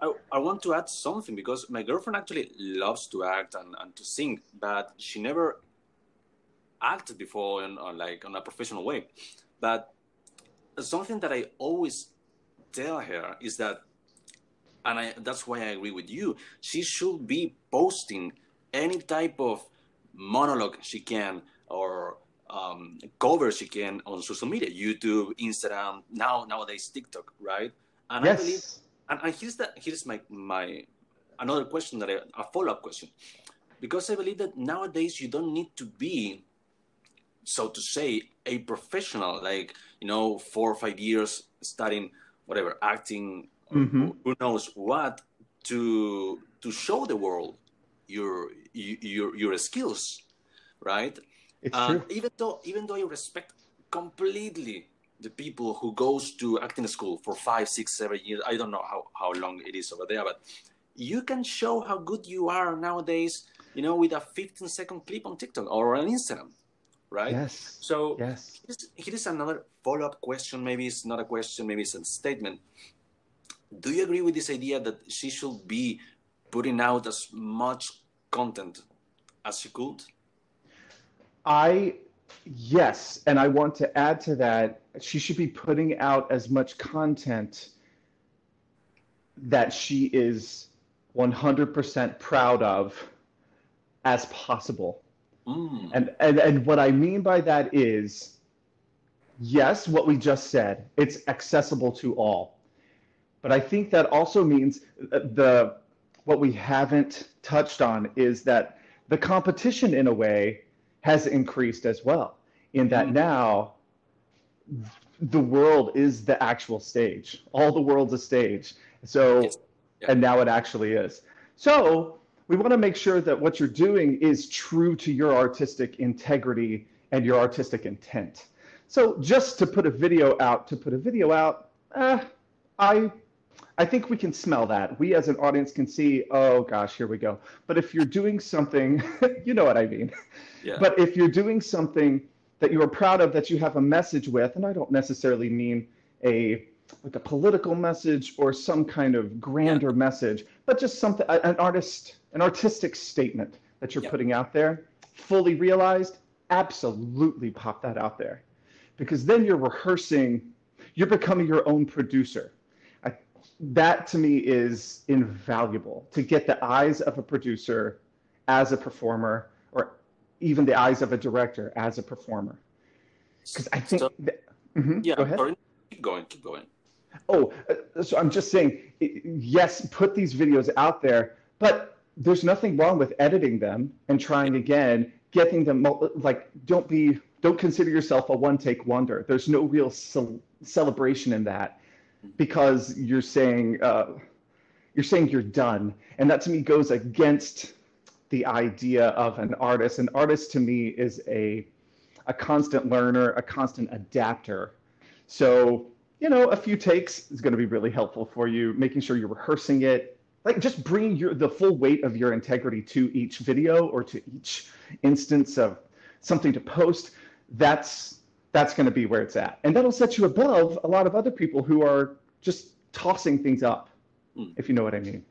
I, I want to add something because my girlfriend actually loves to act and, and to sing, but she never acted before in, on like on a professional way. But something that I always tell her is that, and I, that's why I agree with you. She should be posting any type of monologue she can or um, cover she can on social media, YouTube, Instagram, now nowadays TikTok, right? And yes. I believe, and, and here's that here's my my another question that I, a follow up question, because I believe that nowadays you don't need to be, so to say, a professional, like you know, four or five years studying whatever acting, Mhm. who knows what, to to show the world your your your skills, right? It's true. even though even though I respect completely the people who goes to acting school for five, six, seven years, I don't know how, how long it is over there, but you can show how good you are nowadays, you know, with a 15 second clip on TikTok or on Instagram, right? Yes. So Yes. here's, here's another follow up question. Maybe it's not a question, maybe it's a statement. Do you agree with this idea that she should be putting out as much content as she could? I, yes, and I want to add to that, she should be putting out as much content that she is 100% proud of as possible. Mm. And, and, and what I mean by that is, yes, what we just said, it's accessible to all. But I think that also means the what we haven't touched on is that the competition in a way has increased as well. In that Mhm. now the world is the actual stage. All the world's a stage. So Yes. Yeah. and now it actually is. So we want to make sure that what you're doing is true to your artistic integrity and your artistic intent. So just to put a video out, to put a video out, eh, I I think we can smell that. We as an audience can see, oh gosh, here we go. But if you're doing something, you know what I mean. Yeah. But if you're doing something that you are proud of, that you have a message with, and I don't necessarily mean a like a political message or some kind of grander message, but just something an artist, an artistic statement that you're Yeah. putting out there, fully realized, absolutely pop that out there. Because then you're rehearsing, you're becoming your own producer. I, that to me is invaluable to get the eyes of a producer as a performer or even the eyes of a director as a performer. Because I think, So- that, Mhm, yeah, go ahead. sorry. Keep going, keep going. Oh, uh, so I'm just saying, yes, put these videos out there, but there's nothing wrong with editing them and trying again, getting them like don't be don't consider yourself a one-take wonder. There's no real cel- celebration in that because you're saying uh, you're saying you're done, and that to me goes against the idea of an artist. An artist to me is a a constant learner, a constant adapter. So, you know, a few takes is going to be really helpful for you, making sure you're rehearsing it. Like just bring your the full weight of your integrity to each video or to each instance of something to post. That's that's going to be where it's at. And that'll set you above a lot of other people who are just tossing things up, Hmm. if you know what I mean.